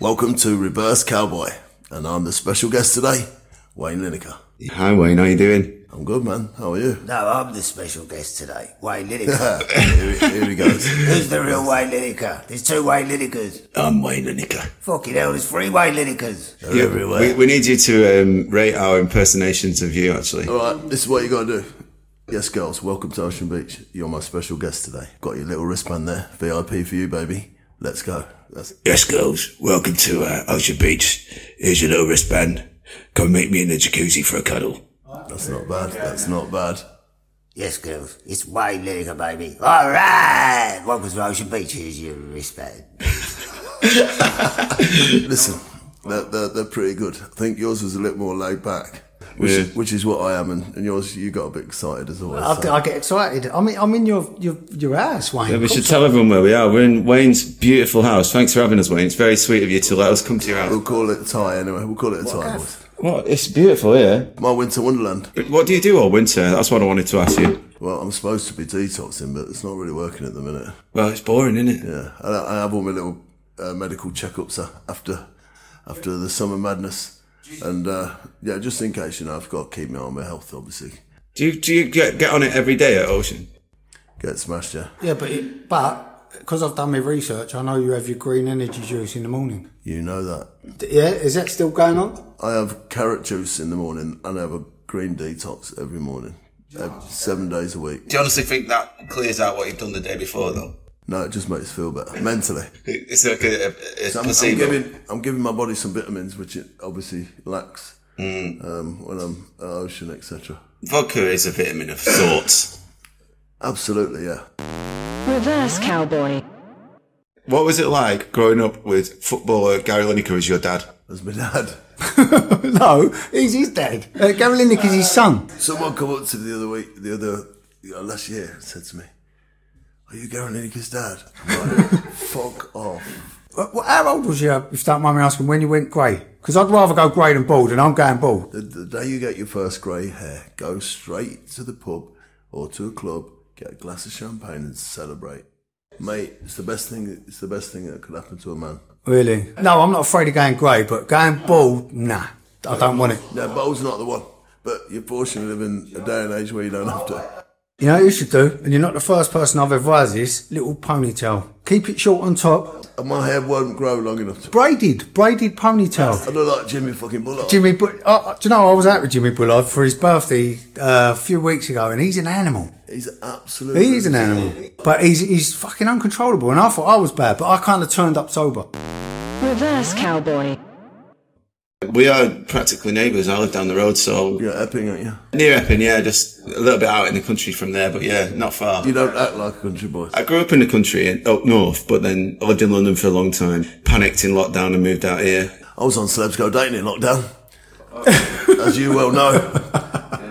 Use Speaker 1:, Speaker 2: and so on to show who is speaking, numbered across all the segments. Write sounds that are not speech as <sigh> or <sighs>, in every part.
Speaker 1: Welcome to Reverse Cowboy, and I'm the special guest today, Wayne Lineker.
Speaker 2: Hi Wayne, how you doing?
Speaker 1: I'm good, man. How are you?
Speaker 3: No, I'm the special guest today, Wayne <laughs> Lineker.
Speaker 1: here, here he goes.
Speaker 3: Who's the real Wayne Lineker? There's two Wayne Linekers.
Speaker 2: I'm Wayne Lineker.
Speaker 3: Fucking hell, there's three Wayne Linekers.
Speaker 1: They're everywhere.
Speaker 2: We, we need you to um, rate our impersonations of you, actually.
Speaker 1: All right, this is what you got to do. Yes, girls, welcome to Ocean Beach. You're my special guest today. Got your little wristband there. VIP for you, baby. Let's go. That's,
Speaker 2: Yes, girls, welcome to uh, Ocean Beach. Here's your little wristband. Come meet me in the jacuzzi for a cuddle.
Speaker 1: that's not bad. That's not bad.
Speaker 3: Yes, girls, it's Wayne Lineker, baby. All right. Welcome to Ocean Beach. Here's your wristband. <laughs>
Speaker 1: Listen, they're, they're, they're pretty good. I think yours was a little more laid back, which,
Speaker 2: Yeah.
Speaker 1: is, which is what I am, and, and yours, you got a bit excited as always.
Speaker 4: I,
Speaker 1: so-
Speaker 4: I get excited. I mean, I'm in your your your house, Wayne.
Speaker 2: Yeah, we should tell everyone where we are. We're in Wayne's beautiful house. Thanks for having us, Wayne. It's very sweet of you to let us come to your house.
Speaker 1: We'll call it a tie anyway. We'll call it a tie, boys.
Speaker 2: What? It's beautiful here.
Speaker 1: My winter wonderland.
Speaker 2: What do you do all winter? That's what I wanted to ask you.
Speaker 1: Well, I'm supposed to be detoxing, but it's not really working at the minute.
Speaker 2: Well, it's boring, isn't it?
Speaker 1: Yeah, I, I have all my little uh, medical checkups uh, after after the summer madness, and uh, yeah, just in case you know, I've got to keep my eye on my health. Obviously,
Speaker 2: Do you, do you get, get on it every day at Ocean?
Speaker 1: get smashed. Yeah,
Speaker 4: Yeah, but it, but because I've done my research, I know you have your green energy juice in the morning.
Speaker 1: you know that.
Speaker 4: D- Yeah, is that still going on?
Speaker 1: I have carrot juice in the morning, and I have a green detox every morning, seven days a week.
Speaker 2: Do you honestly think that clears out what you've done the day before, though?
Speaker 1: No, it just makes me feel better mentally. <laughs>
Speaker 2: It's like a, a, a
Speaker 1: So I'm, I'm giving I'm giving my body some vitamins, which it obviously lacks um, when I'm at ocean, etc.
Speaker 2: Vodka is a vitamin of sorts.
Speaker 1: Absolutely, yeah.
Speaker 5: Reverse Cowboy.
Speaker 2: What was it like growing up with footballer Gary Lineker as your dad? <laughs>
Speaker 1: As my dad. <laughs>
Speaker 4: no, he's his dad. Uh, Gary Lineker is his son.
Speaker 1: Someone come up to me the other week, the other you know, last year, said to me, "Are you Gary Lineker's dad?" I'm like, <laughs> Fuck off.
Speaker 4: Well, how old was you, if that me asking, when you went grey? Because I'd rather go grey than bald, and I'm going bald.
Speaker 1: The, the day you get your first grey hair, go straight to the pub or to a club, get a glass of champagne, and celebrate. Mate, it's the best thing. It's the best thing that could happen to a man.
Speaker 4: Really? No, I'm not afraid of going grey, but going bald, nah. I don't want it.
Speaker 1: No, bald's not the one. But you're fortunate to live in a day and age where you don't have to.
Speaker 4: You know what you should do? And you're not the first person I've advised this. Little ponytail. Keep it short on top.
Speaker 1: And my hair won't grow long enough to.
Speaker 4: Braided. Braided ponytail.
Speaker 1: I look like Jimmy fucking Bullard.
Speaker 4: Jimmy, but uh, do you know I was out with Jimmy Bullard for his birthday uh, a few weeks ago, and he's an animal.
Speaker 1: He's absolutely.
Speaker 4: He's an animal, but he's he's fucking uncontrollable. And I thought I was bad, but I kind of turned up sober.
Speaker 5: Reverse Cowboy.
Speaker 2: We are practically neighbours. I live down the road, so
Speaker 1: You're at Epping, aren't you?
Speaker 2: near Epping, yeah, just a little bit out in the country from there, but yeah, not far.
Speaker 1: You don't act like a country boy.
Speaker 2: I grew up in the country in, up north, but then I lived in London for a long time. Panicked in lockdown and moved out here.
Speaker 1: I was on Celebs Go Dating in lockdown, <laughs> as you well know. <laughs>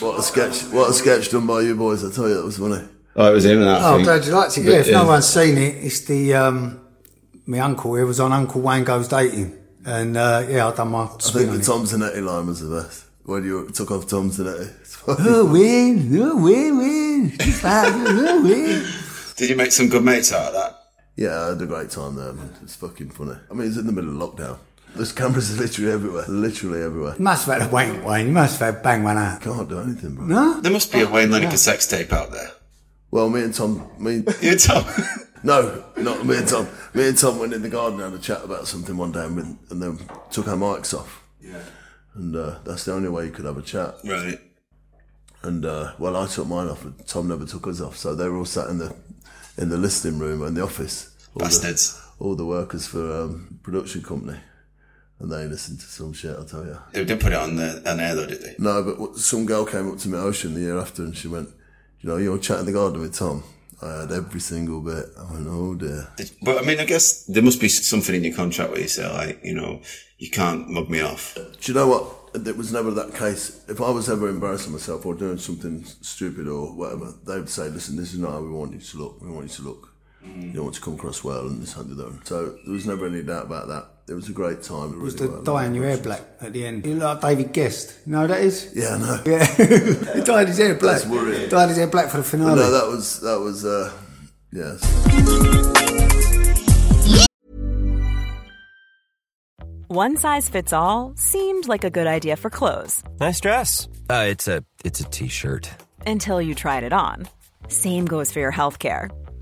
Speaker 1: What a sketch! What a sketch done by you boys! I tell you, that was funny.
Speaker 2: Oh, it was him and that
Speaker 4: Oh,
Speaker 2: thing.
Speaker 4: glad you liked it. Yeah, if
Speaker 2: Yeah.
Speaker 4: no one's seen it, it's the um, my uncle It was on Uncle Wayne Goes Dating, and uh, yeah, I've done my
Speaker 1: I
Speaker 4: spin
Speaker 1: think the
Speaker 4: it.
Speaker 1: Tom Zanetti line was the best when you took off Tom Zanetti. It's funny.
Speaker 4: Oh, win, oh, win, win. Oh, win.
Speaker 2: Did you make some good mates out of that?
Speaker 1: Yeah, I had a great time there, man. It's fucking funny. I mean, it's in the middle of lockdown. There's cameras <laughs> literally everywhere. Literally everywhere.
Speaker 4: You must have had a wank, Wayne. You must have had bang one out.
Speaker 1: Can't do anything, bro.
Speaker 4: No?
Speaker 2: There must be a Wayne Lineker sex tape out there.
Speaker 1: Well, me and Tom, me, <laughs>
Speaker 2: You and Tom. <laughs>
Speaker 1: no, not me and Tom. Me and Tom went in the garden and had a chat about something one day, and, we- and then took our mics off.
Speaker 2: Yeah.
Speaker 1: And uh, that's the only way you could have a chat.
Speaker 2: Right.
Speaker 1: And uh, well, I took mine off, but Tom never took his off. So they were all sat in the in the listing room in the office. All
Speaker 2: Bastards.
Speaker 1: The, all the workers for um, production company, and they listened to some shit. I'll tell you.
Speaker 2: They didn't put it on the on air though, did they?
Speaker 1: No, but some girl came up to me at Ocean the year after, and she went, "You know, you're chatting in the garden with Tom." I had every single bit. I "Oh dear."
Speaker 2: But I mean, I guess there must be something in your contract where you say, like, you know, you can't mug me off.
Speaker 1: Do you know what? It was never that case. If I was ever embarrassing myself or doing something stupid or whatever, they would say, "Listen, this is not how we want you to look. We want you to look. Mm. You don't want to come across well and this and other." So there was never any doubt about that. It was a great time. It
Speaker 4: was
Speaker 1: really
Speaker 4: the dyeing your hair black at the end. You look like David Gest. You know who that is?
Speaker 1: Yeah, I know.
Speaker 4: Yeah. <laughs> he dyed his hair black.
Speaker 1: That's worrying.
Speaker 4: Dyed his hair black for the
Speaker 1: But
Speaker 4: finale.
Speaker 1: no, that was that was uh, yes.
Speaker 6: One size fits all seemed like a good idea for clothes
Speaker 7: Nice dress. Uh, it's a it's a t-shirt.
Speaker 6: until you tried it on. Same goes for your healthcare.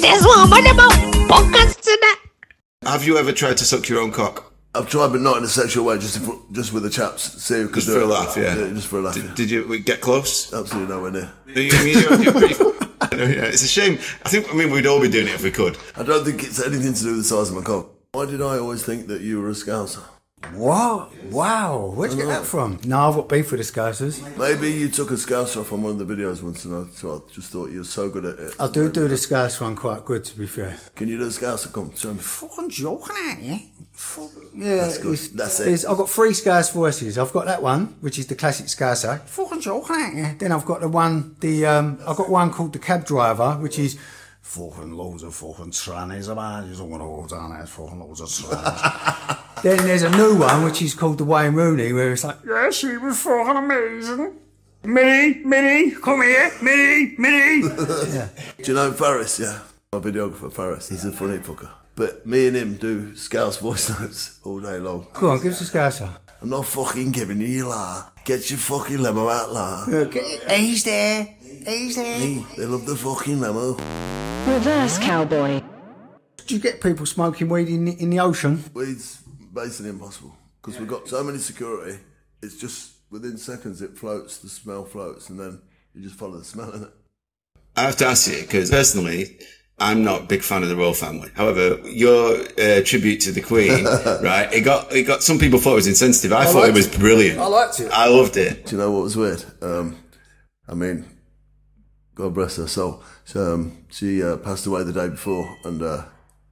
Speaker 3: that's what I'm about. Podcast tonight.
Speaker 2: Have you ever tried to suck your own cock?
Speaker 1: I've tried, but not in a sexual way. Just if, just with the chaps. See, who could
Speaker 2: Just
Speaker 1: do
Speaker 2: for a
Speaker 1: it.
Speaker 2: laugh, yeah.
Speaker 1: just for a laugh.
Speaker 2: Did,
Speaker 1: yeah.
Speaker 2: did you get close?
Speaker 1: Absolutely nowhere near.
Speaker 2: You- you- you're- you're pretty- yeah, it's a shame. I think, I mean, we'd all be doing it if we could.
Speaker 1: I don't think it's anything to do with the size of my cock. Why did I always think that you were a scouser?
Speaker 4: What? Wow. Where'd you get that from? No, I've got beef with the Scousers.
Speaker 1: Maybe you took a scouser off on one of the videos once, and I, so I just thought you were so good at it.
Speaker 4: I do do the Scouse one quite good, to be fair.
Speaker 1: Can you do a scouser? Come, show me.
Speaker 4: Fucking joking at you. Yeah,
Speaker 1: That's good.
Speaker 4: it's-
Speaker 1: That's it.
Speaker 4: it's- I've got three Scouse voices. I've got that one, which is the classic Scouser. Fucking joking at you. Then I've got the one, the um, I've got one called the Cab Driver, which is fucking loads of fucking trannies about. You don't want to hold on, there's fucking loads of <laughs> trannies. then there's a new one, which is called the Wayne Rooney, where it's like, yeah, she was fucking amazing. Minnie, Minnie, come here, Minnie, Minnie. <laughs> yeah.
Speaker 1: Do you know Faris? Yeah, my videographer Faris. He's a funny fucker. But me and him do Scouse voice <laughs> notes all day long.
Speaker 4: Go on, give us a Scouser.
Speaker 1: I'm not fucking giving you your la. Get your fucking limo out, la.
Speaker 4: Okay, he's there, he's there.
Speaker 1: They love the fucking limo.
Speaker 5: Reverse cowboy.
Speaker 4: Do you get people smoking weed in, in the ocean?
Speaker 1: Weed's basically impossible because we've got so many security. It's just within seconds it floats, the smell floats, and then you just follow the smell in it.
Speaker 2: I have to ask you, because personally, I'm not a big fan of the royal family. However, your uh, tribute to the Queen, <laughs> right? It got it got some people thought it was insensitive. I,
Speaker 1: I
Speaker 2: thought it
Speaker 1: liked
Speaker 2: was
Speaker 1: it.
Speaker 2: brilliant.
Speaker 1: I liked it.
Speaker 2: I loved it.
Speaker 1: Do you know what was weird? Um, I mean, God bless her soul. So, um, she uh, passed away the day before, and uh,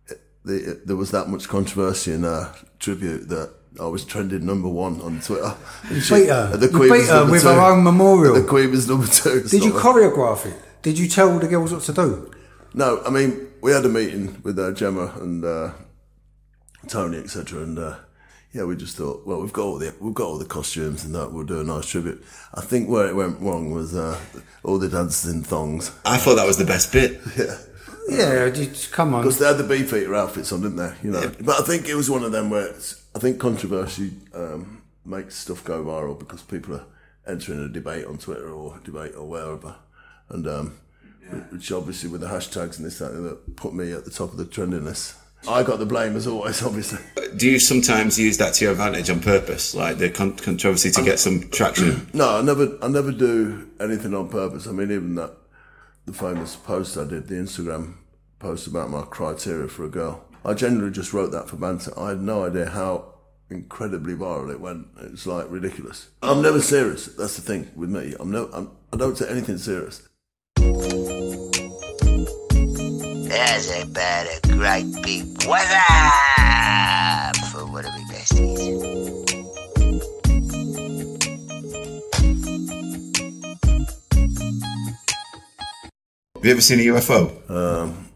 Speaker 1: it, the, it, there was that much controversy in her tribute that I was trending number one on Twitter.
Speaker 4: You beat her.
Speaker 1: And the Queen
Speaker 4: beat
Speaker 1: was
Speaker 4: her with
Speaker 1: two.
Speaker 4: her own memorial. <laughs>
Speaker 1: The Queen was number two.
Speaker 4: Did you choreograph it? Did you tell the girls what to do?
Speaker 1: No, I mean we had a meeting with uh, Gemma and uh, Tony, etc. And uh, yeah, we just thought, well, we've got all the we've got all the costumes and that. We'll do a nice tribute. I think where it went wrong was uh, all the dancers in thongs.
Speaker 2: I thought that was the best bit. <laughs>
Speaker 1: Yeah.
Speaker 4: Yeah, just come on.
Speaker 1: Because they had the beefeater outfits on, didn't they? You know, but I think it was one of them where it's, I think controversy um, makes stuff go viral because people are entering a debate on Twitter or debate or wherever, and um, which obviously with the hashtags and this that, that put me at the top of the trending list. I got the blame as always, obviously.
Speaker 2: Do you sometimes use that to your advantage on purpose, like the con- controversy to get some traction? <clears throat>
Speaker 1: No, I never, I never do anything on purpose. I mean, even that, the famous post I did, the Instagram post about my criteria for a girl. I generally just wrote that for banter. I had no idea how incredibly viral it went. It was like ridiculous. I'm never serious. That's the thing with me. I'm no, I'm, I don't take anything serious.
Speaker 3: There's about a great big what's up for one of my besties.
Speaker 2: Have you ever seen a UFO?
Speaker 1: Um,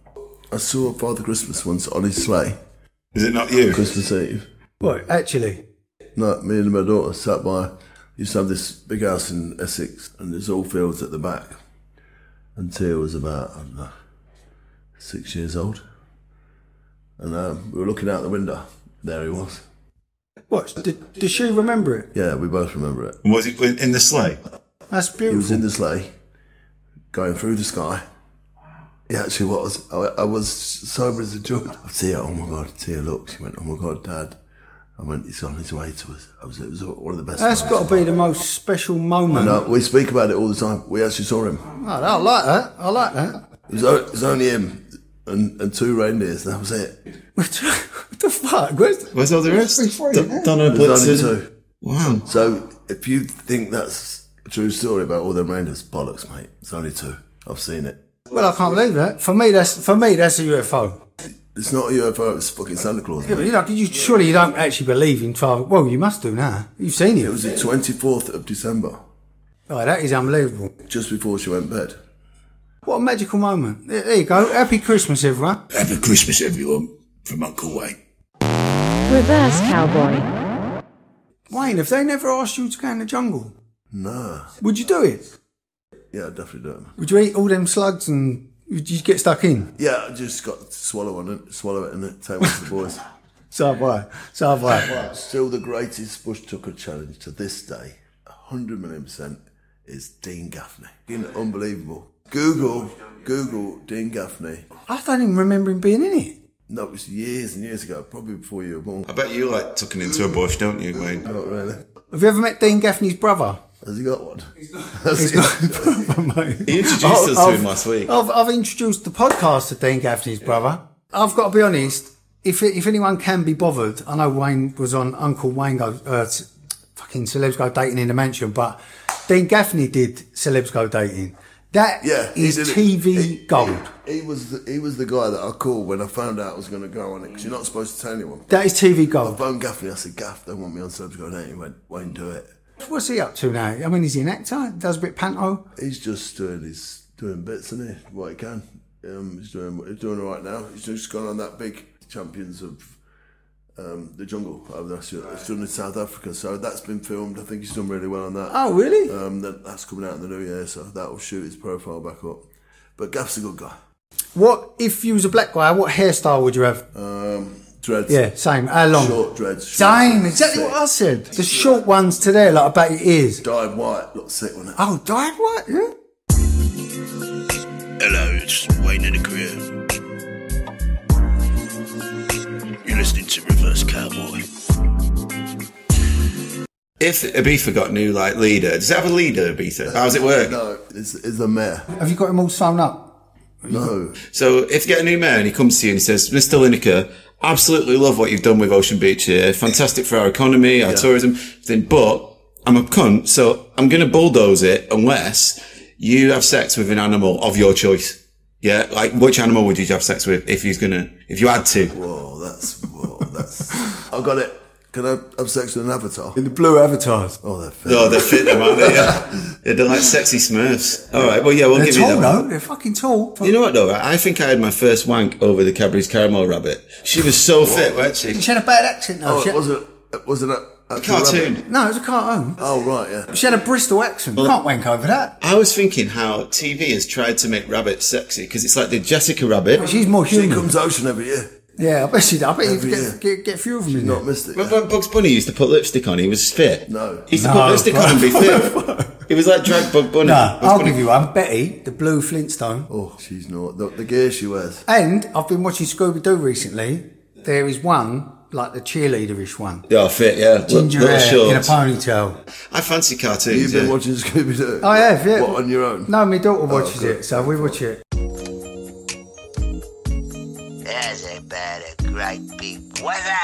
Speaker 1: I saw Father Christmas once on his sleigh.
Speaker 2: Is it not you?
Speaker 1: Christmas Eve.
Speaker 4: What, actually?
Speaker 1: No, me and my daughter sat by. Used to have this big house in Essex, and there's all fields at the back. And Tia was about, I don't know, six years old. And um, we were looking out the window. There he was.
Speaker 4: What? Did, does she remember it?
Speaker 1: Yeah, we both remember it.
Speaker 2: And was it in the sleigh?
Speaker 4: That's beautiful.
Speaker 1: He was in the sleigh, going through the sky. He actually was. I, I was sober as a judge. Tia, oh my God, Tia, look. She went, oh my God, Dad. I went, he's on his way to us. I was, it was one of the best
Speaker 4: That's
Speaker 1: times.
Speaker 4: got to be the most special moment.
Speaker 1: No, we speak about it all the time. We actually saw him.
Speaker 4: Oh, I like that. I like that.
Speaker 1: It was, it was only him and, and two reindeers. That was it.
Speaker 4: what the fuck? Where's,
Speaker 2: Where's all the rest?
Speaker 4: Where's free,
Speaker 2: Don- Donner
Speaker 1: There's only
Speaker 2: Blitzen.
Speaker 1: two.
Speaker 2: Wow.
Speaker 1: So if you think that's a true story about all them reindeers, bollocks, mate. It's only two. I've seen it.
Speaker 4: Well, I can't believe that. For me, that's for me that's a UFO.
Speaker 1: It's not a UFO. It's fucking Santa Claus.
Speaker 4: Yeah, but you know, you, surely you don't actually believe in twelve. Well, you must do now. You've seen it.
Speaker 1: It was the 24th of December,
Speaker 4: Oh, that is unbelievable.
Speaker 1: just before she went to bed.
Speaker 4: What a magical moment. There, there you go. Happy Christmas, everyone.
Speaker 2: Happy Christmas, everyone, from Uncle Wayne.
Speaker 5: Reverse cowboy.
Speaker 4: Wayne, if they never asked you to go in the jungle,
Speaker 1: No.
Speaker 4: would you do it?
Speaker 1: Yeah, I'd definitely do it.
Speaker 4: Would you eat all them slugs and would you get stuck in?
Speaker 1: Yeah, I just got to swallow on it, swallow it, and it take one to the boys. <laughs>
Speaker 4: So have I. So have I.
Speaker 1: Still, the greatest bush tucker challenge to this day, 100 million percent, is Dean Gaffney. You unbelievable. Google, Google Dean Gaffney.
Speaker 4: I don't even remember him being in it.
Speaker 1: No, it was years and years ago, probably before you were born.
Speaker 2: I bet you like tucking into a bush, don't you, Wayne?
Speaker 1: Not really.
Speaker 4: Have you ever met Dean Gaffney's brother?
Speaker 1: Has he got one?
Speaker 4: He's <laughs> got <laughs> a brother, mate.
Speaker 2: He introduced
Speaker 4: I've-
Speaker 2: us to him last week.
Speaker 4: I've, I've introduced the podcast to Dean Gaffney's brother. I've got to be honest. If if anyone can be bothered, I know Wayne was on Uncle Wayne go uh, fucking celebs go dating in the mansion, but Dean Gaffney did celebs go dating. That
Speaker 1: Yeah, he
Speaker 4: is. TV
Speaker 1: He-
Speaker 4: gold.
Speaker 1: He was the, he was the guy that I called when I found out I was going to go on it because you're not supposed to tell anyone.
Speaker 4: That is TV
Speaker 1: I
Speaker 4: gold.
Speaker 1: phoned Gaffney. I said, "Gaff, they want me on Celebs Go Dating." He went, "Wayne, do it."
Speaker 4: What's he up to now? I mean, is he an actor? Does a bit panto?
Speaker 1: He's just doing his doing bits, isn't he? What he can. Um, he's doing he's doing all right now. He's just gone on that big Champions of um, the Jungle over there. So It's done in South Africa, so that's been filmed. I think he's done really well on that.
Speaker 4: Oh, really?
Speaker 1: Um, that, that's coming out in the new year, so that will shoot his profile back up. But Gaff's a good guy.
Speaker 4: What if you was a black guy? What hairstyle would you have?
Speaker 1: Um, dreads.
Speaker 4: Yeah, same. How long?
Speaker 1: Short dreads. short
Speaker 4: Same,
Speaker 1: dreads,
Speaker 4: exactly
Speaker 1: thick.
Speaker 4: what I said. The short ones today, there, like about your ears.
Speaker 1: Dyed white, look sick on it.
Speaker 4: Oh, dyed white, yeah.
Speaker 8: Hello, it's Wayne in the career. You're listening to Reverse Cowboy.
Speaker 2: If Ibiza got new like leader, does it have a leader, Ibiza? How does it work?
Speaker 1: No, it's, it's the mayor.
Speaker 4: Have you got him all sewn up?
Speaker 1: No.
Speaker 2: So if you get a new mayor and he comes to you and he says, Mr. Lineker, absolutely love what you've done with Ocean Beach here. Fantastic for our economy, our
Speaker 1: Yeah.
Speaker 2: tourism thing, but I'm a cunt, so I'm going to bulldoze it unless you have sex with an animal of your choice. Yeah, like which animal would you have sex with if he's gonna, if you had to?
Speaker 1: Whoa, that's whoa, that's. I got it. Can I have sex with an avatar?
Speaker 4: In the blue avatars.
Speaker 1: Oh, they're fit.
Speaker 2: Oh, they're fit, them, aren't they? Yeah. yeah, they're like sexy Smurfs. All right, well, yeah, we'll
Speaker 4: They're
Speaker 2: give
Speaker 4: tall
Speaker 2: you that.
Speaker 4: though.
Speaker 2: one.
Speaker 4: They're fucking tall.
Speaker 2: You know what though? I think I had my first wank over the Cadbury's caramel rabbit. She was so fit, wasn't she?
Speaker 4: She had a bad accent though.
Speaker 1: Oh,
Speaker 4: She
Speaker 1: it
Speaker 4: had-
Speaker 1: wasn't. It wasn't a, a
Speaker 2: Cartoon.
Speaker 4: No, it was a cartoon.
Speaker 1: Oh right, yeah.
Speaker 4: She had a Bristol accent. Can't wank over that.
Speaker 2: I was thinking how TV has tried to make rabbits sexy because it's like the Jessica Rabbit.
Speaker 4: She's more human.
Speaker 1: She comes ocean every year.
Speaker 4: Yeah, I bet she. I bet you get, get, get a few of them in
Speaker 1: Not
Speaker 4: there.
Speaker 1: missed it.
Speaker 2: Remember when Bugs Bunny used to put lipstick on? He was fit.
Speaker 1: No.
Speaker 2: He used to
Speaker 4: No,
Speaker 2: put lipstick on and be <laughs> fit. It was like drag Bug Bunny.
Speaker 4: No,
Speaker 2: Bugs
Speaker 4: I'll
Speaker 2: Bunny.
Speaker 4: give you one. Betty, the blue Flintstone.
Speaker 1: Oh, she's not. The, the gear she wears.
Speaker 4: And I've been watching Scooby Doo recently. There is one, like the cheerleaderish one.
Speaker 2: Yeah, fit, yeah.
Speaker 4: Ginger
Speaker 2: Little
Speaker 4: hair in a ponytail.
Speaker 2: I fancy cartoons.
Speaker 1: You've been
Speaker 2: yeah.
Speaker 1: watching Scooby Doo.
Speaker 4: I have, yeah.
Speaker 1: What on your own?
Speaker 4: No, my daughter oh, watches
Speaker 1: good.
Speaker 4: it, so we watch it.
Speaker 3: There's about a great big weather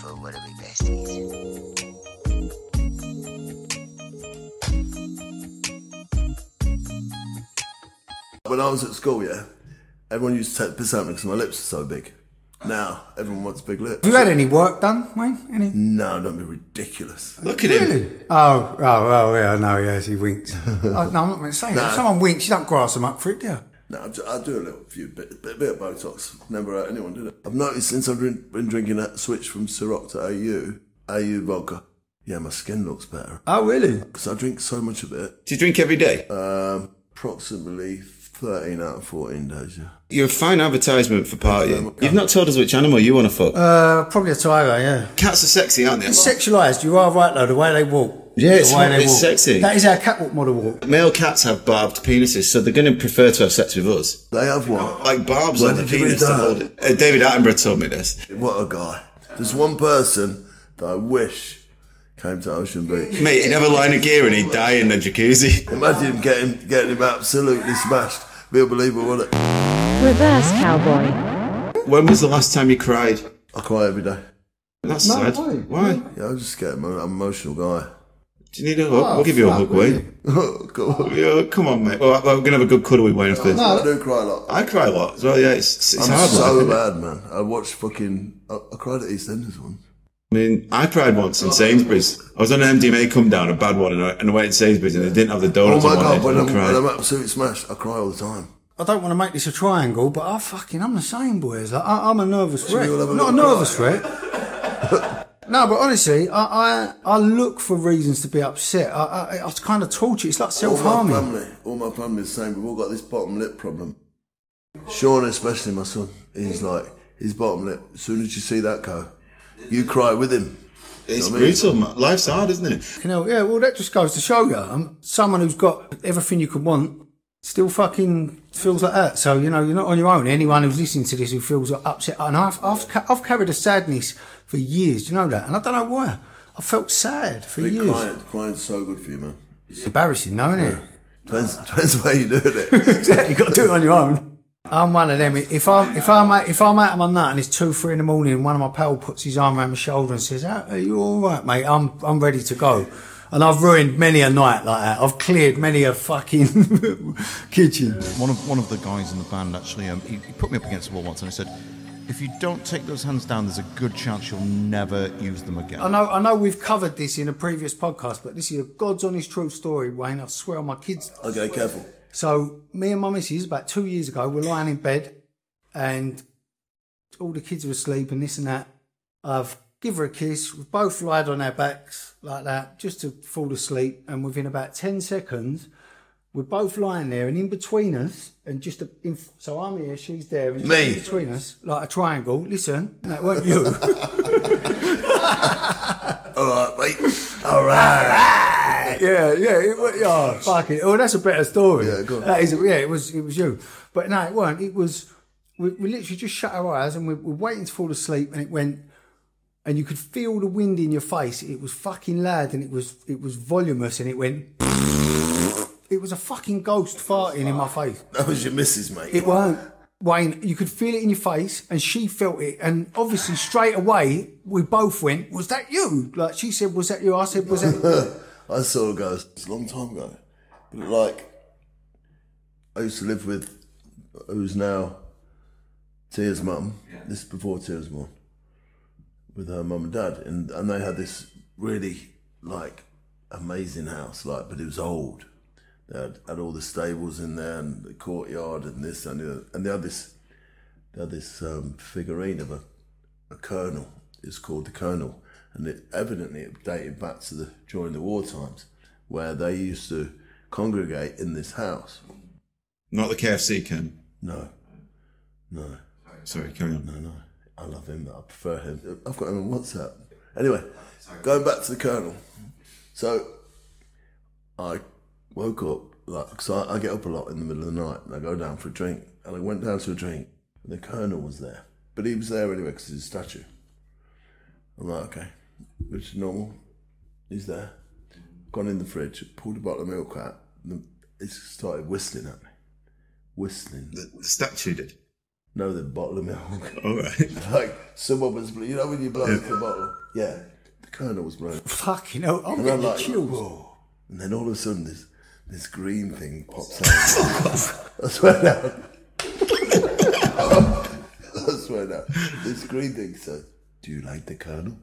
Speaker 3: for one of my besties.
Speaker 1: When I was at school, yeah, everyone used to take the piss out of me because my lips are so big. Now everyone wants big lips.
Speaker 4: Have you had any work done, Wayne? Any?
Speaker 1: No, don't be ridiculous.
Speaker 2: Look at him.
Speaker 4: Really? Oh, oh, oh, yeah, no, yes, he winks. <laughs> oh, no, I'm not going to say that.
Speaker 1: No.
Speaker 4: If someone winks, you don't grass them up for it, do you?
Speaker 1: No, I do, I do a little few bit, bit, bit of Botox. Never hurt anyone, did it? I've noticed since I've drink, been drinking that switch from Ciroc to AU, AU vodka. Yeah, my skin looks better
Speaker 4: Oh, really?
Speaker 1: because I drink so much of it.
Speaker 2: Do you drink every day?
Speaker 1: Um, approximately thirteen out of fourteen days. Yeah.
Speaker 2: You're a fine advertisement for partying. You've not told us which animal you want to fuck.
Speaker 4: Uh, probably a tiger, yeah.
Speaker 2: Cats are sexy, aren't they?
Speaker 4: It's sexualised. You are right, though, the way they walk.
Speaker 2: Yeah, it's
Speaker 4: the way they
Speaker 2: it's
Speaker 4: walk.
Speaker 2: sexy.
Speaker 4: That is how catwalk model walk.
Speaker 2: Male cats have barbed penises, so they're going to prefer to have sex with us.
Speaker 1: They have one.
Speaker 2: Like barbs
Speaker 1: Where
Speaker 2: on the
Speaker 1: did you read
Speaker 2: penis to
Speaker 1: that?
Speaker 2: hold it. Uh, David Attenborough told me this.
Speaker 1: What a guy. There's one person that I wish came to Ocean Beach.
Speaker 2: Mate, he'd have a line of gear and he'd die in the jacuzzi.
Speaker 1: Imagine getting getting him absolutely smashed. Be unbelievable, wouldn't it?
Speaker 5: Reverse cowboy.
Speaker 2: When was the last time you cried?
Speaker 1: I cry every day.
Speaker 2: That's
Speaker 4: No,
Speaker 2: sad.
Speaker 4: why?
Speaker 2: Why?
Speaker 1: Yeah, I'm just scared. I'm an emotional guy.
Speaker 2: Do you need a hug?
Speaker 4: Oh,
Speaker 2: we'll give you a
Speaker 4: oh,
Speaker 2: hug,
Speaker 4: really?
Speaker 2: Wayne. <laughs>
Speaker 1: oh, God.
Speaker 2: Yeah, come on, mate. Well, we're going to have a good cuddle with Wayne after this.
Speaker 1: No, I do cry a lot.
Speaker 2: I cry a lot as well, yeah. It's, it's
Speaker 1: I'm
Speaker 2: hard.
Speaker 1: so
Speaker 2: like,
Speaker 1: bad, man. I watched fucking. I, I cried at EastEnders once.
Speaker 2: I mean, I cried once in Sainsbury's. I was on an MDMA come down, a bad one, and I, and I went in Sainsbury's and they didn't have the donuts.
Speaker 1: Oh my
Speaker 2: I wanted,
Speaker 1: god! When I'm,
Speaker 2: cried.
Speaker 1: when I'm absolutely smashed, I cry all the time.
Speaker 4: I don't want to make this a triangle, but I fucking, I'm the same, boys. Like, I, I'm a nervous wreck.
Speaker 1: we a
Speaker 4: Not a nervous wreck. no, but honestly, I, I, I look for reasons to be upset. I, I, I kind of torture. It's like self harming.
Speaker 1: All my
Speaker 4: harming.
Speaker 1: family, all my family is the same. We've all got this bottom lip problem. Sean, especially my son, he's like his bottom lip. As soon as you see that go, you cry with him.
Speaker 2: It's
Speaker 1: You know what I mean?
Speaker 2: brutal, man. Life's hard, isn't it?
Speaker 4: You know, yeah, well, that just goes to show you, um, someone who's got everything you could want still fucking feels like that. So, you know, you're not on your own. Anyone who's listening to this who feels like upset, and I've, I've, I've carried a sadness for years, do you know that? And I don't know why. I felt sad for
Speaker 1: I think
Speaker 4: years.
Speaker 1: crying, crying's so good for you, man.
Speaker 4: It's embarrassing, though, isn't it?
Speaker 1: Depends, <laughs> depends where you do it.
Speaker 4: exactly, you got to do it on your own. I'm one of them. If I'm if I'm out, if I'm out of my nut and it's two three in the morning, and one of my pal puts his arm around my shoulder and says, "Ah, "Are you all right, mate? I'm I'm ready to go." And I've ruined many a night like that. I've cleared many a fucking <laughs> kitchen.
Speaker 9: One of one of the guys in the band actually, um, he, he put me up against the wall once and he said, "If you don't take those hands down, there's a good chance you'll never use them again."
Speaker 4: I know I know we've covered this in a previous podcast, but this is a God's honest true story, Wayne. I swear on my kids.
Speaker 1: Okay, careful.
Speaker 4: So me and my missus about two years ago, we're lying in bed, and all the kids are asleep and this and that. I've give her a kiss. We've both lied on our backs like that, just to fall asleep. And within about ten seconds, we're both lying there, and in between us, and just a, in, so I'm here, she's there, and
Speaker 1: Me.
Speaker 4: in between us, like a triangle. Listen, that weren't you. <laughs>
Speaker 1: All right, mate. All right.
Speaker 4: Yeah, yeah, it was, oh, fuck it. Oh, that's a better story.
Speaker 1: Yeah, go on.
Speaker 4: That is, yeah, it was, it was you. But no, it weren't. It was, we, we literally just shut our eyes and we were waiting to fall asleep and it went, and you could feel the wind in your face. It was fucking loud and it was, it was voluminous and it went, it was a fucking ghost farting in my face.
Speaker 1: That was your missus, mate.
Speaker 4: It weren't. Wayne, you could feel it in your face, and she felt it, and obviously straight away we both went, "Was that you?" Like she said, "Was that you?" I said, "Was that?" <laughs> you?"
Speaker 1: I saw a ghost. It's a long time ago. But like, I used to live with who's now Tia's mum. This is before Tia's mum. with her mum and dad, and and they had this really like amazing house, like but it was old. They had, had all the stables in there and the courtyard and this and the other. and they had this they had this um, figurine of a, a colonel. It's called the colonel, and it evidently it dated back to the during the war times, where they used to congregate in this house.
Speaker 2: Not the KFC Ken.
Speaker 1: No, no.
Speaker 2: Sorry, carry on.
Speaker 1: No, no. I love him. But I prefer him. I've got him on WhatsApp. Anyway, going back to the Colonel. So, I woke up, like, so I, I get up a lot in the middle of the night and I go down for a drink. And I went down to a drink and the Colonel was there. But he was there anyway because he's a statue. I'm like, okay, which is normal. He's there. Gone in the fridge, pulled a bottle of milk out, and he started whistling at me. Whistling.
Speaker 2: The, the statue did.
Speaker 1: No, the bottle of milk. <laughs>
Speaker 2: All right.
Speaker 1: like someone was, you know, when you blow the bottle. Yeah, the Colonel was blowing.
Speaker 4: Fucking hell, I'm
Speaker 1: And
Speaker 4: getting
Speaker 1: like,
Speaker 4: chills.
Speaker 1: whoa. And then all of a sudden, this this green thing pops out. <laughs> I swear now. <laughs> I swear now. This green thing says, "Do you like the Colonel?"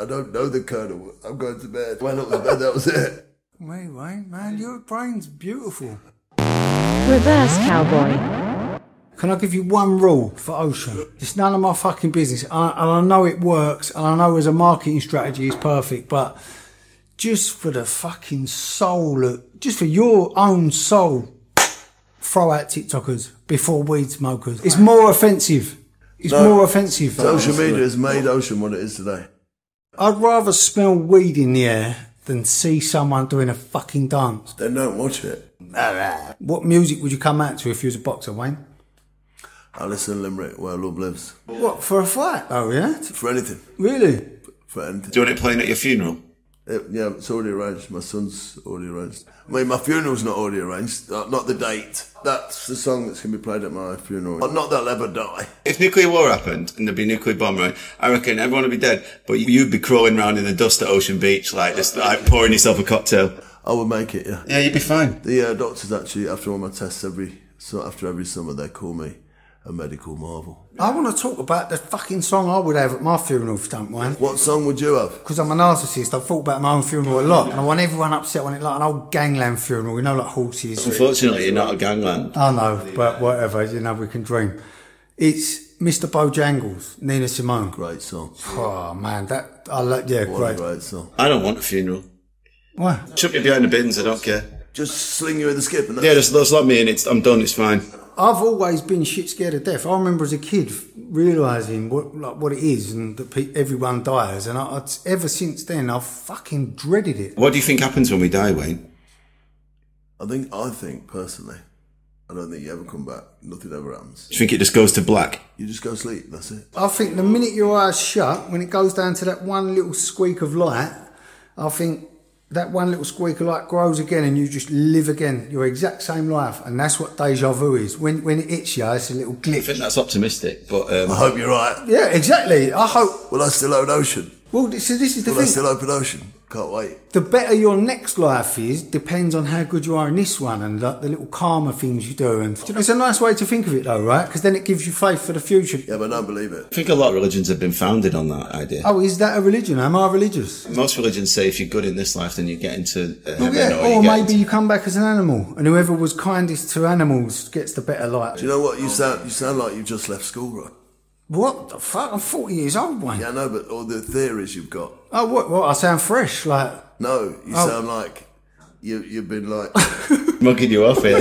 Speaker 1: I don't know the Colonel. I'm going to bed. Went up to bed. That was it.
Speaker 4: Wait, wait, man, your brain's beautiful.
Speaker 5: Reverse Cowboy.
Speaker 4: Can I give you one rule for Ocean? It's none of my fucking business. I, and I know it works, and I know as a marketing strategy it's perfect, but just for the fucking soul, of, just for your own soul, throw out TikTokers before weed smokers. It's more offensive. It's
Speaker 1: No,
Speaker 4: more offensive.
Speaker 1: Social media has made Ocean what it is today.
Speaker 4: I'd rather smell weed in the air than see someone doing a fucking dance.
Speaker 1: Then don't watch it.
Speaker 4: What music would you come out to if you was a boxer, Wayne?
Speaker 1: I listen to Limerick, where love lives.
Speaker 4: What, for a fight? Oh, yeah?
Speaker 1: For anything.
Speaker 4: Really?
Speaker 1: For anything.
Speaker 2: Do you want it playing at your funeral?
Speaker 1: It, yeah, it's already arranged. My son's already arranged. I mean, my funeral's not already arranged. Uh, not the date. That's the song that's going to be played at my funeral. But not that I'll ever die.
Speaker 2: If nuclear war happened and there'd be a nuclear bomb, right? I reckon everyone would be dead, but you'd be crawling around in the dust at Ocean Beach, like just like pouring yourself a cocktail.
Speaker 1: I would make it, yeah.
Speaker 2: Yeah, you'd be fine.
Speaker 1: The uh, doctors actually, after all my tests every, so after every summer, they call me a medical marvel.
Speaker 4: I want to talk about the fucking song I would have at my funeral, if you don't mind.
Speaker 1: What song would you have?
Speaker 4: Because I'm a narcissist, I've thought about my own funeral a lot, and I want everyone upset when it like an old gangland funeral, you know, like horses.
Speaker 2: Unfortunately, you're not a gangland.
Speaker 4: I know, but whatever, you know, we can dream. It's Mr. Bojangles, Nina Simone.
Speaker 1: Great song.
Speaker 4: Oh man, that I like. Yeah,
Speaker 1: What
Speaker 4: great.
Speaker 1: a great song.
Speaker 2: I don't want a funeral.
Speaker 4: Why?
Speaker 2: Chuck me behind the bins, I don't care.
Speaker 1: Just sling you in the skip and
Speaker 2: Yeah, just, just let me in, it's, I'm done, it's fine.
Speaker 4: I've always been shit scared of death. I remember as a kid realizing what like what it is and that pe- everyone dies, and I, I, ever since then I've fucking dreaded it.
Speaker 2: What do you think happens when we die, Wayne?
Speaker 1: I think, I think personally, I don't think you ever come back. Nothing ever happens.
Speaker 2: Do you think it just goes to black?
Speaker 1: You just go to sleep. That's it.
Speaker 4: I think the minute your eyes shut, when it goes down to that one little squeak of light, I think that one little squeak of light grows again and you just live again your exact same life. And that's what deja vu is. When when it hits you, it's a little
Speaker 2: I think
Speaker 4: glitch.
Speaker 2: that's optimistic, but um,
Speaker 1: I hope you're right.
Speaker 4: Yeah, exactly. I hope.
Speaker 1: Will I still own Ocean?
Speaker 4: Well, this, so this is the
Speaker 1: Will I
Speaker 4: thing.
Speaker 1: still open Ocean? Can't wait.
Speaker 4: the better your next life is depends on how good you are in this one and like, the little karma things you do. And it's a nice way to think of it, though, right? Because then it gives you faith for the future.
Speaker 1: Yeah, but I don't believe it.
Speaker 2: I think a lot of religions have been founded on that idea.
Speaker 4: Oh, is that a religion? Am I religious?
Speaker 2: Most religions say if you're good in this life, then you get into uh,
Speaker 4: Well, yeah,
Speaker 2: or,
Speaker 4: or
Speaker 2: get
Speaker 4: maybe
Speaker 2: into-
Speaker 4: you come back as an animal, and whoever was kindest to animals gets the better life.
Speaker 1: Do you know what? You sound you sound like you've just left school, right?
Speaker 4: What the fuck? I'm 40 years old, Wayne.
Speaker 1: Yeah, I know, but all the theories you've got.
Speaker 4: Oh, what? What? I sound fresh, like.
Speaker 1: No, you
Speaker 4: Oh.
Speaker 1: sound like you you've been like. <laughs>
Speaker 2: mugging you off here.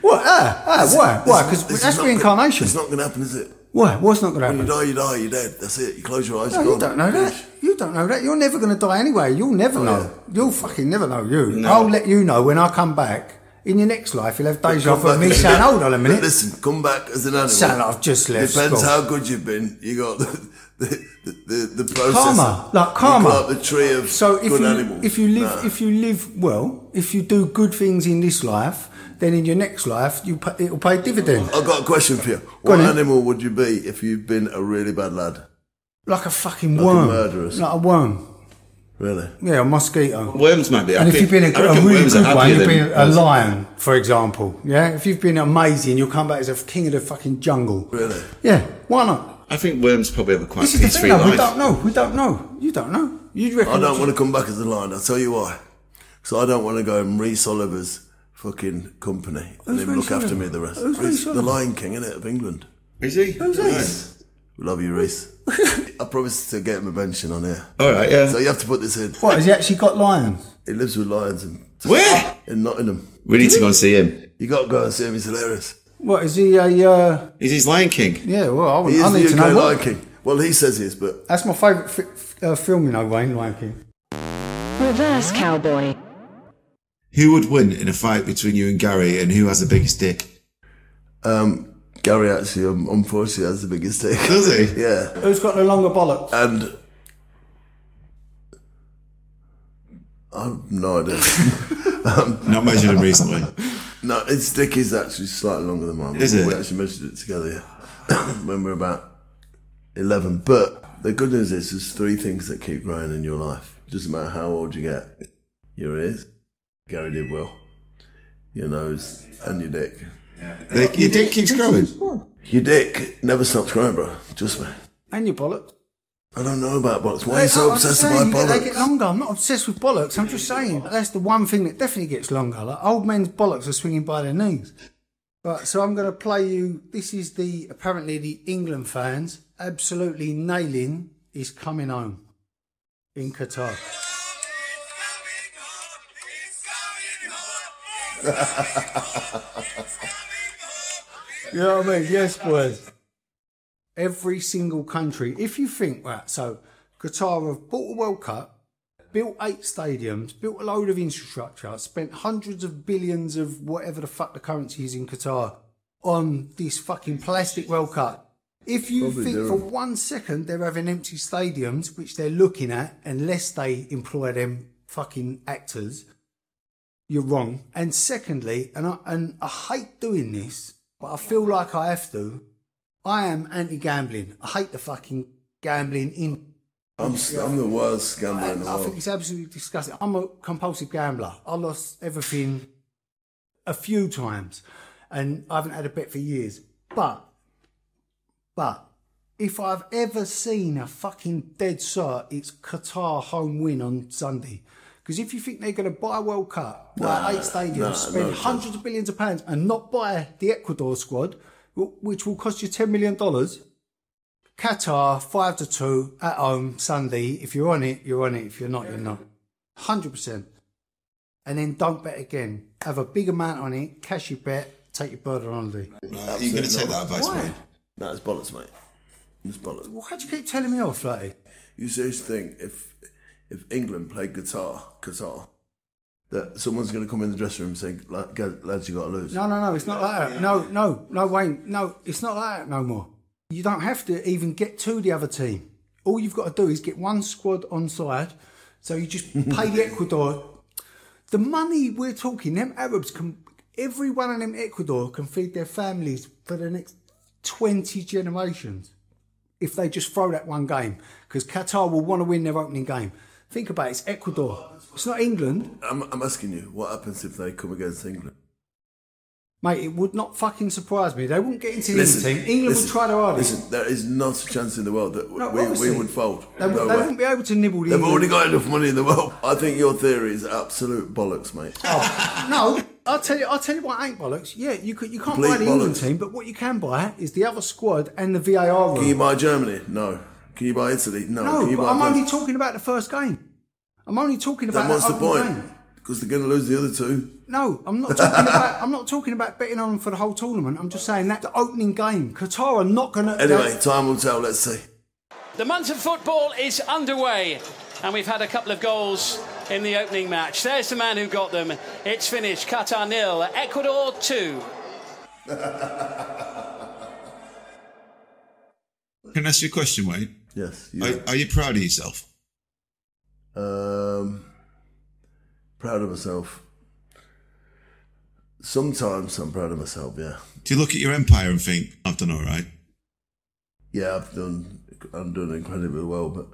Speaker 4: What? Ah, ah, why? Why? Because
Speaker 1: This is
Speaker 4: that's
Speaker 1: not
Speaker 4: reincarnation.
Speaker 1: Gonna, it's not going to happen, is it?
Speaker 4: Why? What's not going to happen?
Speaker 1: When you die, you die. You're dead. That's it. You close your eyes.
Speaker 4: No,
Speaker 1: you're gone.
Speaker 4: don't know that. You don't know that. You're never going to die anyway. You'll never know. You'll fucking never know you.
Speaker 2: No.
Speaker 4: I'll let you know when I come back. In your next life, you'll have deja
Speaker 1: Come
Speaker 4: vu.
Speaker 1: back
Speaker 4: Me saying, hold on a minute.
Speaker 1: Listen, come back as an animal.
Speaker 4: Sound like I've just left
Speaker 1: Depends
Speaker 4: school.
Speaker 1: how good you've been. You got the the the, the, process.
Speaker 4: Karma, like karma.
Speaker 1: got the tree of
Speaker 4: So if
Speaker 1: good
Speaker 4: you
Speaker 1: animals.
Speaker 4: if you live
Speaker 1: Nah.
Speaker 4: if you live well, if you do good things in this life, then in your next life you pay, it'll pay dividend.
Speaker 1: I've got a question for you. What animal would you be if you've been a really bad lad?
Speaker 4: Like a fucking
Speaker 1: Like a
Speaker 4: worm.
Speaker 1: murderess.
Speaker 4: Like a worm.
Speaker 1: Really?
Speaker 4: Yeah, a mosquito.
Speaker 2: Worms might be
Speaker 4: And if you've been a,
Speaker 2: I
Speaker 4: a
Speaker 2: reckon
Speaker 4: really good one,
Speaker 2: happier
Speaker 4: you've
Speaker 2: than
Speaker 4: been a
Speaker 2: us.
Speaker 4: lion, for example. Yeah, if you've been amazing, you'll come back as a king of the fucking jungle.
Speaker 1: Really?
Speaker 4: Yeah, why not?
Speaker 2: I think worms probably have a quite
Speaker 4: This is the
Speaker 2: peaceful
Speaker 4: thing, though. We don't know. We don't know. You don't know. You reckon?
Speaker 1: I don't want to come back as a lion. I'll tell you why. So I don't want to go in Reese Oliver's fucking company and
Speaker 4: Who's
Speaker 1: him look
Speaker 4: Rhys
Speaker 1: after
Speaker 4: Oliver?
Speaker 1: me the rest.
Speaker 4: Who's
Speaker 1: Reece,
Speaker 4: Rhys
Speaker 1: the Lion King, isn't it, of England.
Speaker 2: Is he?
Speaker 4: Who's
Speaker 2: Right.
Speaker 1: We love you, Reese. <laughs> I promised to get him a mention on here.
Speaker 2: All right, yeah.
Speaker 1: So you have to put this in.
Speaker 4: What has he actually got lions?
Speaker 1: He lives with lions in
Speaker 2: Where?
Speaker 1: in Nottingham.
Speaker 2: We need to go and see him.
Speaker 1: You got to go and see him. He's hilarious.
Speaker 4: What is he a? Uh,
Speaker 2: He's his Lion King.
Speaker 4: yeah, well, I, would-
Speaker 1: He
Speaker 4: I need
Speaker 1: the
Speaker 4: to
Speaker 1: UK
Speaker 4: know.
Speaker 1: Lion
Speaker 4: What,
Speaker 1: King. Well, he says he is, but
Speaker 4: that's my favourite fi- f- uh, film, you know, Wayne Lion King.
Speaker 5: Reverse cowboy.
Speaker 2: Who would win in a fight between you and Gary, and who has the biggest dick?
Speaker 1: um, Gary actually, um, unfortunately, has the biggest dick.
Speaker 2: Does he? <laughs>
Speaker 1: yeah.
Speaker 4: Who's got the longer bollocks?
Speaker 1: And I've no idea. <laughs> um,
Speaker 2: Not measured him recently.
Speaker 1: no, his dick is actually slightly longer than mine.
Speaker 2: Is it?
Speaker 1: We actually measured it together yeah. <coughs> when we were about 11. But the good news is there's three things that keep growing in your life. Doesn't matter how old you get. Your ears. Gary did well. Your nose and your dick.
Speaker 2: Like, your dick keeps growing.
Speaker 1: Your dick never stops growing, bro. Just me.
Speaker 4: And your bollocks.
Speaker 1: I don't know about bollocks. Why are you so
Speaker 4: I'm just
Speaker 1: obsessed
Speaker 4: saying,
Speaker 1: bollocks?
Speaker 4: They get longer. I'm not obsessed with bollocks. I'm just saying that's the one thing that definitely gets longer. Like old men's bollocks are swinging by their knees. Right, so I'm going to play you. This is the apparently the England fans absolutely nailing is coming home in Qatar. <laughs> <laughs> <laughs> you know what I mean? Yes, boys. Every single country. If you think right, so Qatar have bought a World Cup, built eight stadiums, built a load of infrastructure, spent hundreds of billions of whatever the fuck the currency is in Qatar on this fucking plastic World Cup. If you
Speaker 1: Probably
Speaker 4: think for one second they're having empty stadiums, which they're looking at, unless they employ them fucking actors, you're wrong. And secondly, and I, and I hate doing this, but I feel like I have to. I am anti-gambling. I hate the fucking gambling in
Speaker 1: I'm, I'm the worst gambler in the
Speaker 4: I think
Speaker 1: world.
Speaker 4: it's absolutely disgusting. I'm a compulsive gambler. I lost everything a few times, and I haven't had a bet for years. But, but if I've ever seen a fucking dead cert, it's Qatar home win on Sunday. Because if you think they're going to buy a World Cup, buy eight stadiums,
Speaker 1: nah,
Speaker 4: spend
Speaker 1: no
Speaker 4: hundreds of billions of pounds, and not buy the Ecuador squad, which will cost you ten million dollars. Qatar five to two at home Sunday. If you're on it, you're on it. If you're not, you're not. Hundred percent. And then don't bet again. Have a big amount on it. Cash your bet. Take your bird on holiday.
Speaker 2: Right, you're going to take that advice,
Speaker 4: Why?
Speaker 2: mate?
Speaker 1: No, it's bollocks, mate. It's bollocks.
Speaker 4: Well, how'd you keep telling me off, Flatty?
Speaker 1: You seriously think if if England played Qatar, Qatar, that someone's going to come in the dressing room and say, "Lad- "Lads, you got to lose"?
Speaker 4: No, no, no. It's not like that. No, no, no, Wayne. No, it's not like that no more. You don't have to even get to the other team. All you've got to do is get one squad on side. So you just <laughs> pay the Ecuador. The money we're talking, them Arabs can. Every one of them Ecuador can feed their families for the next twenty generations if they just throw that one game. Because Qatar will want to win their opening game. Think about it. It's Ecuador. It's not England.
Speaker 1: I'm, I'm asking you, what happens if they come against England?
Speaker 4: Mate, it would not fucking surprise me. They wouldn't get into the England team. England
Speaker 1: listen,
Speaker 4: would try their hardest.
Speaker 1: Listen, there is not a chance in the world that
Speaker 4: No,
Speaker 1: we, we would fold.
Speaker 4: They,
Speaker 1: No
Speaker 4: they wouldn't be able to nibble the
Speaker 1: They've
Speaker 4: England-
Speaker 1: already got enough money in the world. I think your theory is absolute bollocks, mate.
Speaker 4: Oh, no, I'll tell you. I'll tell you what ain't bollocks. Yeah, you could. You can't buy the England team, but what you can buy is the other squad and the VAR
Speaker 1: Can you buy Germany? No. Can you buy Italy? No.
Speaker 4: No,
Speaker 1: Can you
Speaker 4: but
Speaker 1: buy
Speaker 4: I'm
Speaker 1: France?
Speaker 4: only talking about the first game. I'm only talking about
Speaker 1: Then what's
Speaker 4: that
Speaker 1: the
Speaker 4: opening
Speaker 1: point?
Speaker 4: game.
Speaker 1: Because they're going to lose the other two.
Speaker 4: No, I'm not talking <laughs> about. I'm not talking about betting on them for the whole tournament. I'm just saying that the opening game, Qatar are not going to.
Speaker 1: Anyway, time will tell. Let's see.
Speaker 10: The month of football is underway, and we've had a couple of goals in the opening match. There's the man who got them. It's finished. Qatar nil, Ecuador two.
Speaker 2: Can I ask you a question, Wayne?
Speaker 1: Yes.
Speaker 2: Are, are you proud of yourself?
Speaker 1: Um, proud of myself. Sometimes I'm proud of myself. Yeah.
Speaker 2: Do you look at your empire and think, I've done all right?
Speaker 1: yeah, I've done, I'm doing incredibly well, but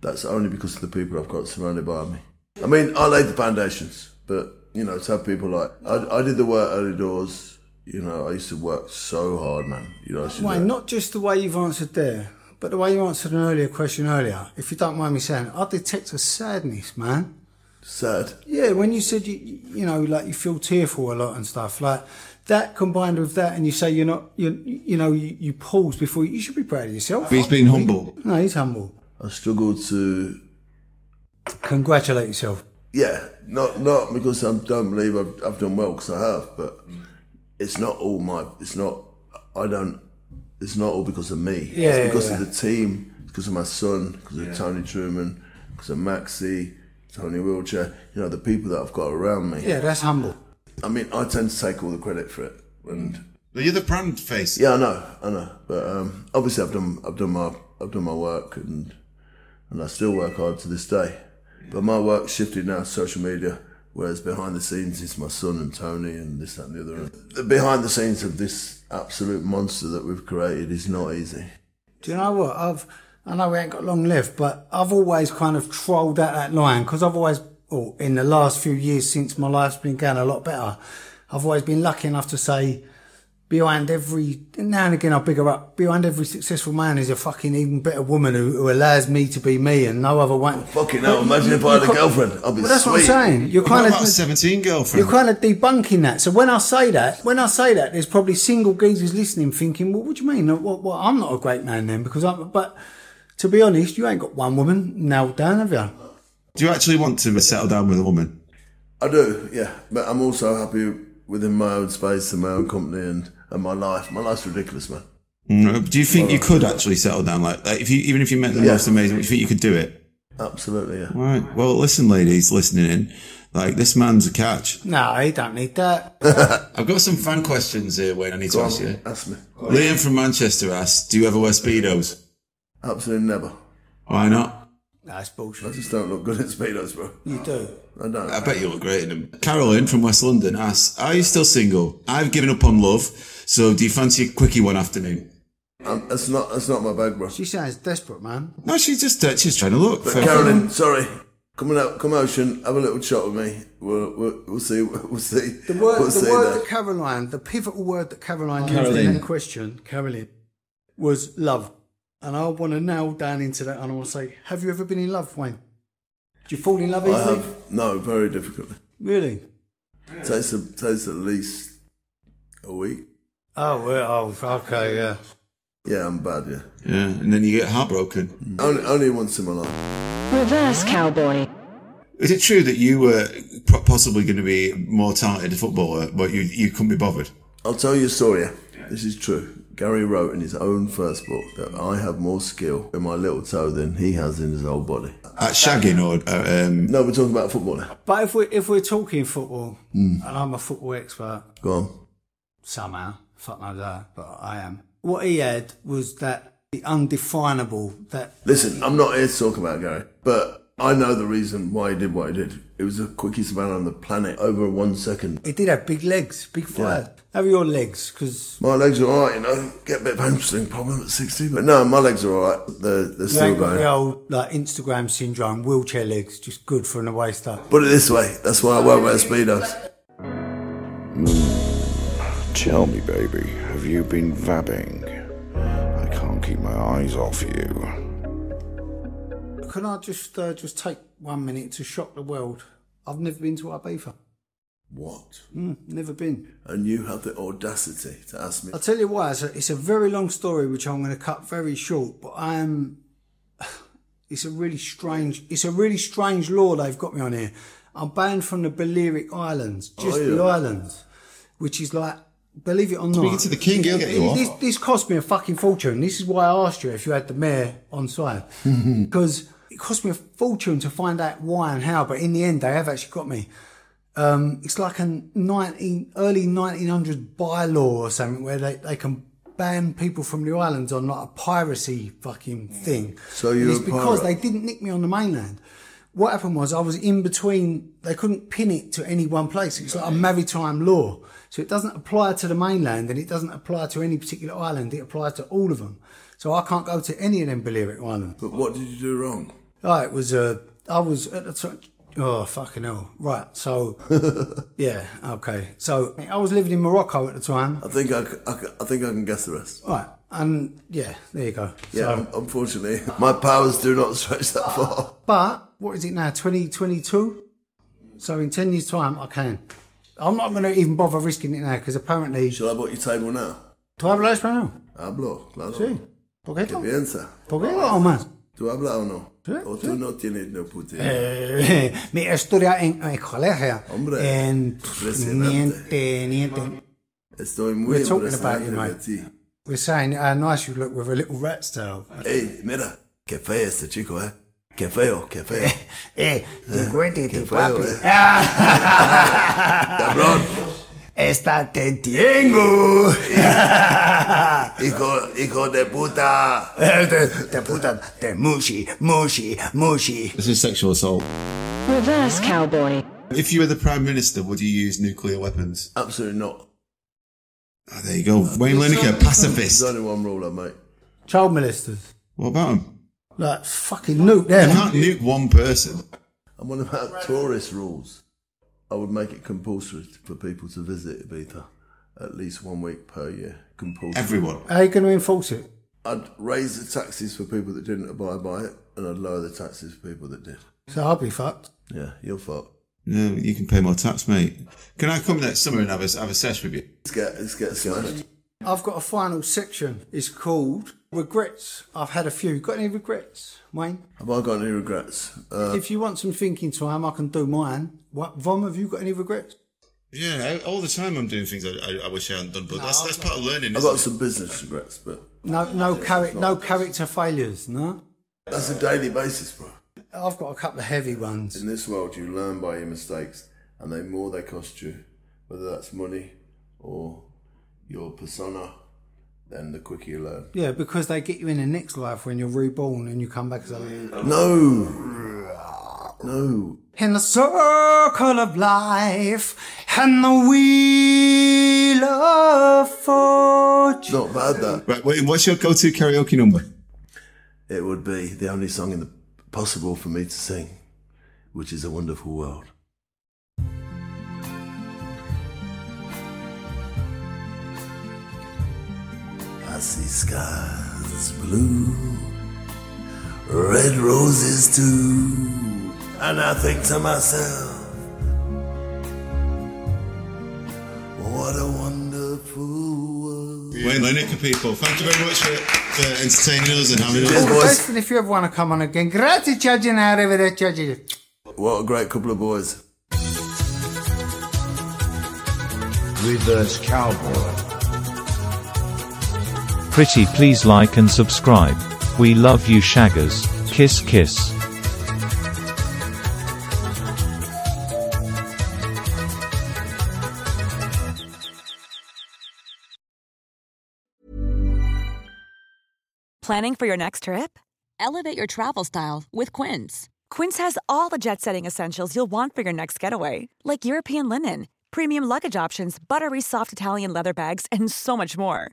Speaker 1: that's only because of the people I've got surrounded by me. I mean, I laid the foundations, but you know, to have people like I, I did the work early doors. You know, I used to work so hard, man. You know, why used
Speaker 4: not just the way you've answered there, but the way you answered an earlier question earlier. If you don't mind me saying, I detect a sadness, man.
Speaker 1: sad.
Speaker 4: Yeah, when you said you, you know, like you feel tearful a lot and stuff, like that combined with that, and you say you're not, you, you know, you, you pause before you should be proud of yourself.
Speaker 2: He's being humble.
Speaker 4: No, he's humble.
Speaker 1: I struggle to
Speaker 4: Congratulate yourself.
Speaker 1: Yeah, not not because I don't believe I've, I've done well because I have, but it's not all my. It's not. I don't. It's not all because of me.
Speaker 4: Yeah,
Speaker 1: it's
Speaker 4: yeah,
Speaker 1: because
Speaker 4: yeah.
Speaker 1: of the team. It's because of my son. Because of Tony Truman. Because of Maxi, Tony Wheelchair. You know the people that I've got around me.
Speaker 4: Yeah, that's humble.
Speaker 1: I mean, I tend to take all the credit for it, and
Speaker 2: You're the brand face.
Speaker 1: yeah, I know, I know. But um, obviously, I've done, I've done my, I've done my work, and and I still work hard to this day. But my work shifted now to social media, whereas behind the scenes is my son and Tony and this, that, and the other. The behind the scenes of this absolute monster that we've created is not easy.
Speaker 4: Do you know what? I've, I know we ain't got long left, but I've always kind of trolled at that line because I've always, oh, in the last few years since my life's been going a lot better, I've always been lucky enough to say, behind every, now and again I'll bigger up, behind every successful man is a fucking even better woman who, who allows me to be me and no other one.
Speaker 1: Fucking hell, imagine if I had a girlfriend. I'd be
Speaker 4: Well, that's what I'm saying. You're
Speaker 2: What
Speaker 4: kind
Speaker 2: about a
Speaker 4: of
Speaker 2: 17 girlfriend?
Speaker 4: you're kind of debunking that. So when I say that, when I say that, there's probably single geezers listening, thinking, "Well, what do you mean? Well, well, I'm not a great man then because I'm." But to be honest, you ain't got one woman nailed down, have you?
Speaker 2: Do you actually want to settle down with a woman?
Speaker 1: I do, yeah. But I'm also happy within my own space and my own company and, and my life. My life's ridiculous, man.
Speaker 2: Mm, Do you think you could actually settle down? Like, like if you, even if you met the
Speaker 1: Yeah.
Speaker 2: most amazing, do you think you could do it?
Speaker 1: Absolutely, yeah.
Speaker 2: Right. Well, listen, ladies listening in, like this man's a catch.
Speaker 4: No, he don't need that. <laughs>
Speaker 2: I've got some fan questions here, Wayne. I need to
Speaker 1: Go
Speaker 2: ask
Speaker 1: on,
Speaker 2: you.
Speaker 1: ask me.
Speaker 2: Liam from Manchester asks, "Do you ever wear speedos?
Speaker 1: Absolutely never.
Speaker 2: Why not?"
Speaker 4: That's
Speaker 1: I
Speaker 4: bullshit.
Speaker 1: I just don't look good in speedos, bro.
Speaker 4: You do.
Speaker 1: I don't.
Speaker 2: I bet you look great in them. Carolyn from West London asks, "Are you still single? I've given up on love, so do you fancy a quickie one afternoon?"
Speaker 1: Um, that's not that's not my bag, bro.
Speaker 4: She sounds desperate, man.
Speaker 2: No, she's just uh, she's trying to look.
Speaker 1: But
Speaker 2: for-
Speaker 1: Carolyn, sorry, come out, come ocean, have a little chat with me. We'll we'll, we'll see. We'll see.
Speaker 4: The word,
Speaker 1: we'll
Speaker 4: the
Speaker 1: see
Speaker 4: word
Speaker 1: that.
Speaker 4: that Caroline, the pivotal word that Caroline used in that question, Caroline, was love. And I want to nail down into that and I want to say, have you ever been in love, Wayne? Do you fall in love
Speaker 1: I
Speaker 4: easily?
Speaker 1: have no, very difficultly.
Speaker 4: Really?
Speaker 1: Takes a, takes at least a week.
Speaker 4: Oh, well, oh, okay, yeah.
Speaker 1: Yeah, I'm bad. Yeah,
Speaker 2: yeah, and then you get heartbroken.
Speaker 1: only only once in my life.
Speaker 5: Reverse cowboy.
Speaker 2: Is it true that you were po- possibly going to be more talented a footballer, uh, but you you couldn't be bothered?
Speaker 1: I'll tell you a story. yeah. This is true. Gary wrote in his own first book that I have more skill in my little toe than he has in his whole body.
Speaker 2: At shagging or uh, um,
Speaker 1: No, we're talking about football.
Speaker 4: But if we're, if we're talking football,
Speaker 1: Hmm.
Speaker 4: and I'm a football expert,
Speaker 1: Go on.
Speaker 4: somehow, fuck knows that, but I am. What he had was that the undefinable, that
Speaker 1: Listen, I'm not here to talk about Gary, but I know the reason why he did what he did. It was the quickest man on the planet over one second.
Speaker 4: he did have big legs, big fire. How are your legs? Because
Speaker 1: My legs are alright, you know. Get a bit of hamstring problem at 60, but no, my legs are alright. They're, they're still
Speaker 4: ain't got
Speaker 1: going.
Speaker 4: the old like Instagram syndrome, wheelchair legs, just good for an waist up.
Speaker 1: Put it this way, that's why I won't wear Speedos. Mm.
Speaker 11: Tell me, baby, have you been vabbing? I can't keep my eyes off you.
Speaker 4: Can I just uh, just take one minute to shock the world? I've never been to Ibiza.
Speaker 1: What?
Speaker 4: Mm, never been.
Speaker 1: And you have the audacity to ask me.
Speaker 4: I'll tell you why. It's a, it's a very long story, which I'm going to cut very short. But I am. <sighs> It's a really strange. It's a really strange law they've got me on here. I'm banned from the Balearic Islands, just
Speaker 1: Oh,
Speaker 4: the islands, which is like, believe it or not.
Speaker 2: Speaking to the king, he'll get you off.
Speaker 4: This, this cost me a fucking fortune. This is why I asked you if you had the mayor on side <laughs> because it cost me a fortune to find out why and how. But in the end, they have actually got me. Um, it's like a 19, early 1900s bylaw or something where they, they can ban people from the islands on like a piracy fucking thing.
Speaker 1: So you're
Speaker 4: it's because
Speaker 1: pirate?
Speaker 4: they didn't nick me on the mainland. What happened was I was in between. They couldn't pin it to any one place. It's like a maritime law. So it doesn't apply to the mainland and it doesn't apply to any particular island. It applies to all of them. So I can't go to any of them Balearic islands.
Speaker 1: But what did you do wrong?
Speaker 4: Oh, it was, uh, I was at the time, oh, fucking hell. Right, so, <laughs> yeah, okay. So I was living in Morocco at the time.
Speaker 1: I think I, c- I c- I think I can guess the rest.
Speaker 4: Right, and yeah, there you go.
Speaker 1: Yeah,
Speaker 4: So,
Speaker 1: un- unfortunately, <laughs> my powers do not stretch that far.
Speaker 4: but, what is it now, 2022? So in 10 years' time, I can. I'm not going to even bother risking it now because apparently.
Speaker 1: Shall I book your table now?
Speaker 4: ¿Tú hablas español?
Speaker 1: Hablo, claro.
Speaker 4: Sí. ¿Por qué
Speaker 1: ¿Qué piensa?
Speaker 4: ¿Por qué no más?
Speaker 1: ¿Tú hablas o no?
Speaker 4: Sí,
Speaker 1: ¿O tú no tienes no puta?
Speaker 4: Eh, <laughs> mi estudia en, en colegio.
Speaker 1: Hombre,
Speaker 4: En niente, niente.
Speaker 1: Estoy muy
Speaker 4: We're talking about
Speaker 1: impresionante
Speaker 4: you,
Speaker 1: de ti.
Speaker 4: We're saying how nice you look with a little rat's tail.
Speaker 1: Ey, mira, qué feo este chico, ¿eh? Qué feo, qué feo. <laughs>
Speaker 4: Eh, te cuente,
Speaker 1: qué feo,
Speaker 4: papi.
Speaker 1: ¿eh? <laughs> Cabrón.
Speaker 4: Esta te tengo. <laughs>
Speaker 1: Hijo, hijo de puta. <laughs>
Speaker 4: de, te puta, de mushi, mushi, mushi.
Speaker 2: This is sexual assault.
Speaker 5: Reverse cowboy.
Speaker 2: If you were the Prime Minister, would you use nuclear weapons?
Speaker 1: Absolutely not.
Speaker 2: Oh, there you go. Wayne Lineker, pacifist.
Speaker 1: There's only one rule, mate.
Speaker 4: Child molesters.
Speaker 2: What about him?
Speaker 4: Like fucking nuke
Speaker 2: You
Speaker 4: them.
Speaker 2: can't nuke one person.
Speaker 1: And what about tourist rules? I would make it compulsory for people to visit Ibiza at least one week per year. Compulsory.
Speaker 2: Everyone.
Speaker 4: How are you going to enforce it?
Speaker 1: I'd raise the taxes for people that didn't abide by it, and I'd lower the taxes for people that did.
Speaker 4: So I'll be fucked.
Speaker 1: Yeah, you're fucked.
Speaker 2: No, you can pay more tax, mate. Can I come next summer and have a, have a sesh with you?
Speaker 1: Let's get, let's get smashed.
Speaker 4: I've got a final section. It's called Regrets. I've had a few. Got any regrets, Wayne?
Speaker 1: Have I got any regrets? Uh,
Speaker 4: if you want some thinking time, I can do mine. What, Vom, have you got any regrets?
Speaker 2: Yeah, I- all the time I'm doing things I, I, I wish I hadn't done, but that's that's part of learning.
Speaker 1: I've
Speaker 2: Isn't
Speaker 1: got
Speaker 2: it?
Speaker 1: some business regrets, but
Speaker 4: No, no, charac- no character failures. No,
Speaker 1: that's a daily basis, bro.
Speaker 4: I've got a couple of heavy ones.
Speaker 1: In this world, you learn by your mistakes, and the more they cost you, whether that's money or your persona, then the quicker you learn.
Speaker 4: Yeah, because they get you in the next life when you're reborn and you come back as a.
Speaker 1: No, no.
Speaker 4: In the circle of life and the wheel of fortune.
Speaker 1: Not bad that.
Speaker 2: Right, wait, what's your go-to karaoke number?
Speaker 1: It would be the only song in the possible for me to sing, which is a wonderful world. I see skies blue, red roses too, and I think to myself, what a wonderful world.
Speaker 2: Wayne Lineker, people. Thank you very much for, for entertaining us and having
Speaker 1: Cheers,
Speaker 2: us.
Speaker 1: boys.
Speaker 4: Best, if you ever want to come on again, grazie, Chagin, arrivederci.
Speaker 1: What a great couple of boys.
Speaker 11: Reverse cowboy.
Speaker 12: Pretty please like and subscribe. We love you shaggers. Kiss kiss.
Speaker 6: Planning for your next trip? Elevate your travel style with Quince. Quince has all the jet setting essentials you'll want for your next getaway, like European linen, premium luggage options, buttery soft Italian leather bags, and so much more.